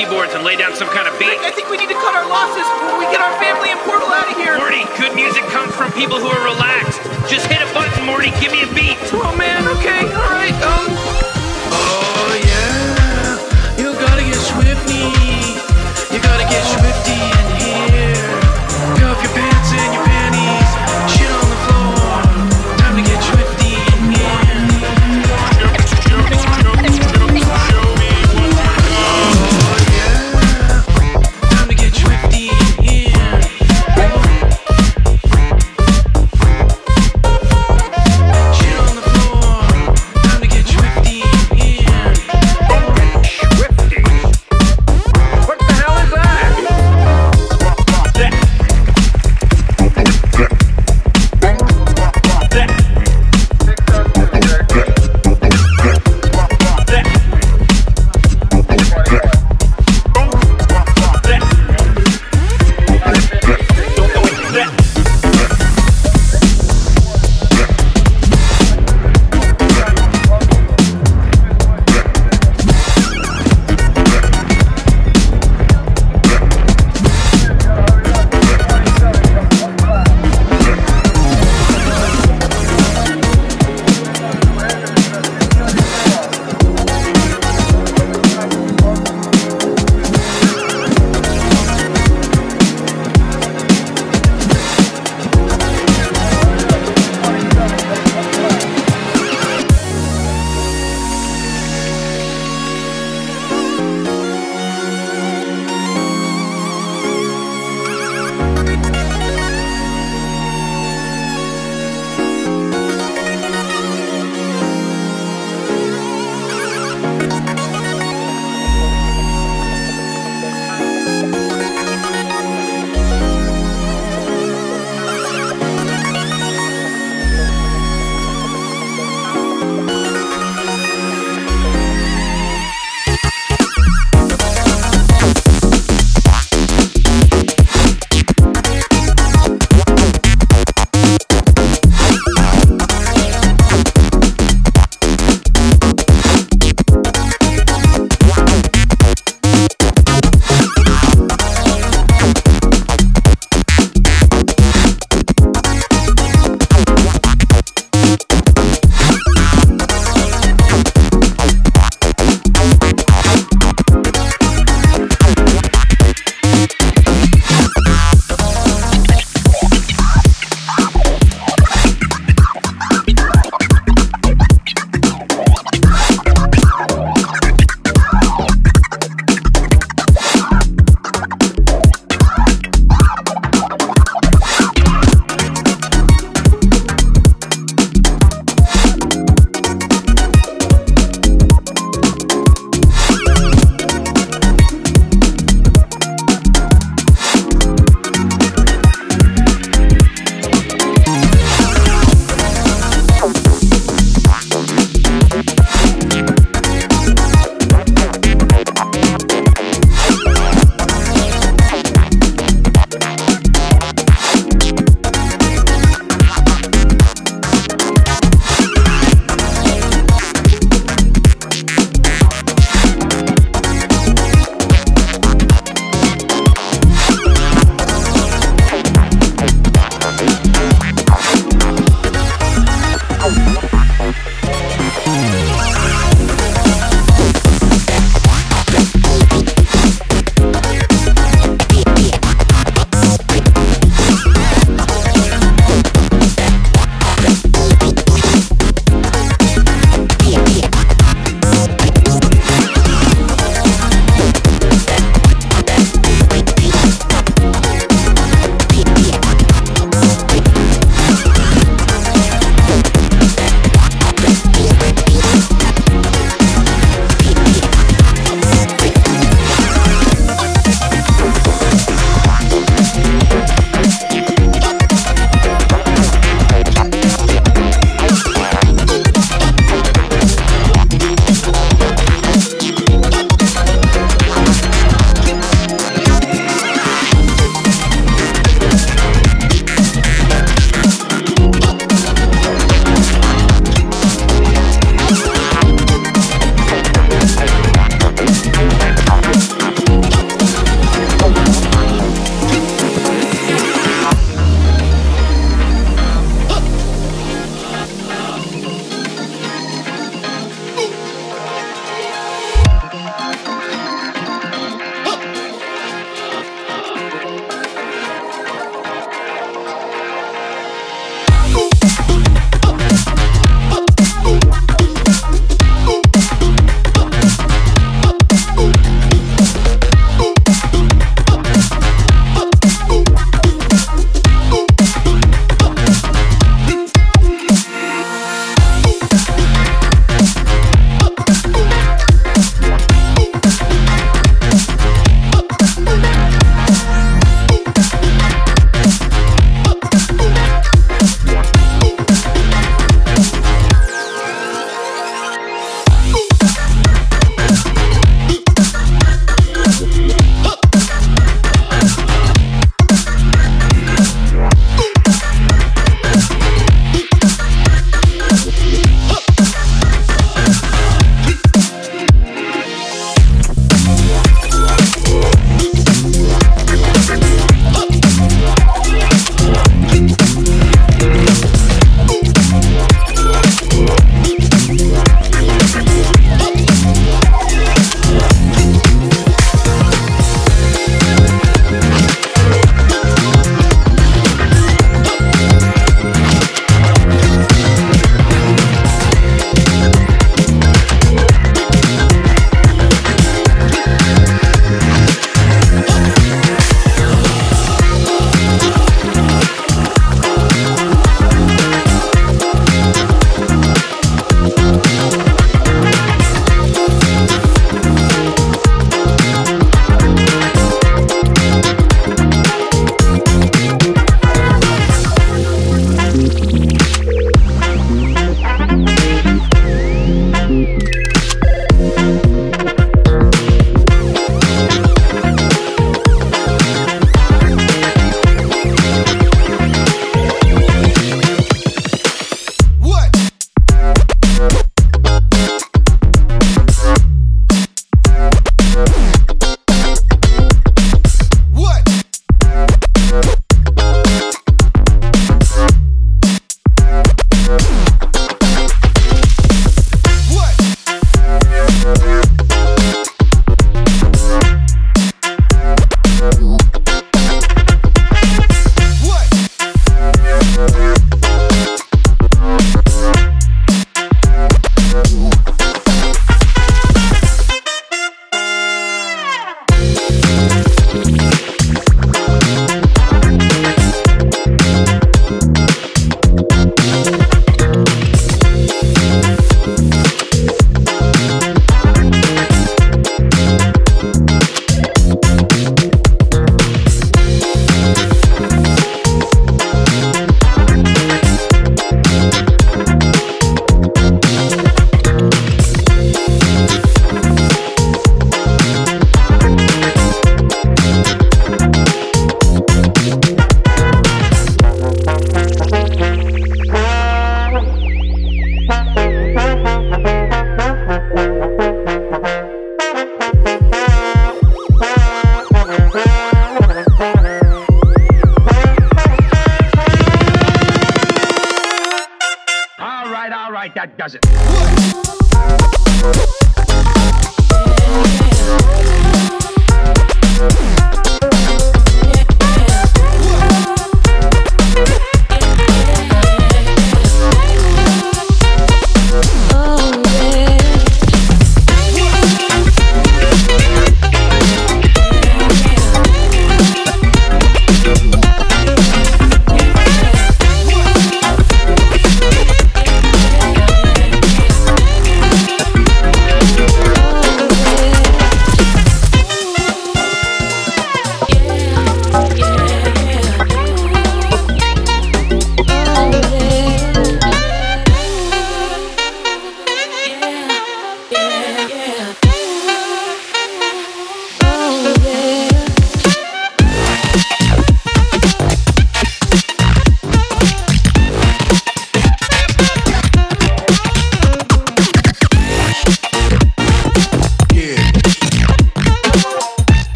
keyboards and lay down some kind of beat. I, I think we need to cut our losses before we get our family and Portal out of here. Morty, good music comes from people who are relaxed. Just hit a button, Morty. Give me a beat. Oh man, okay, all right. Um.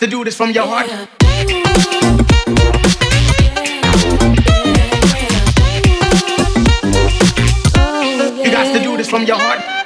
to do this from your heart. Oh, you got to do this from your heart.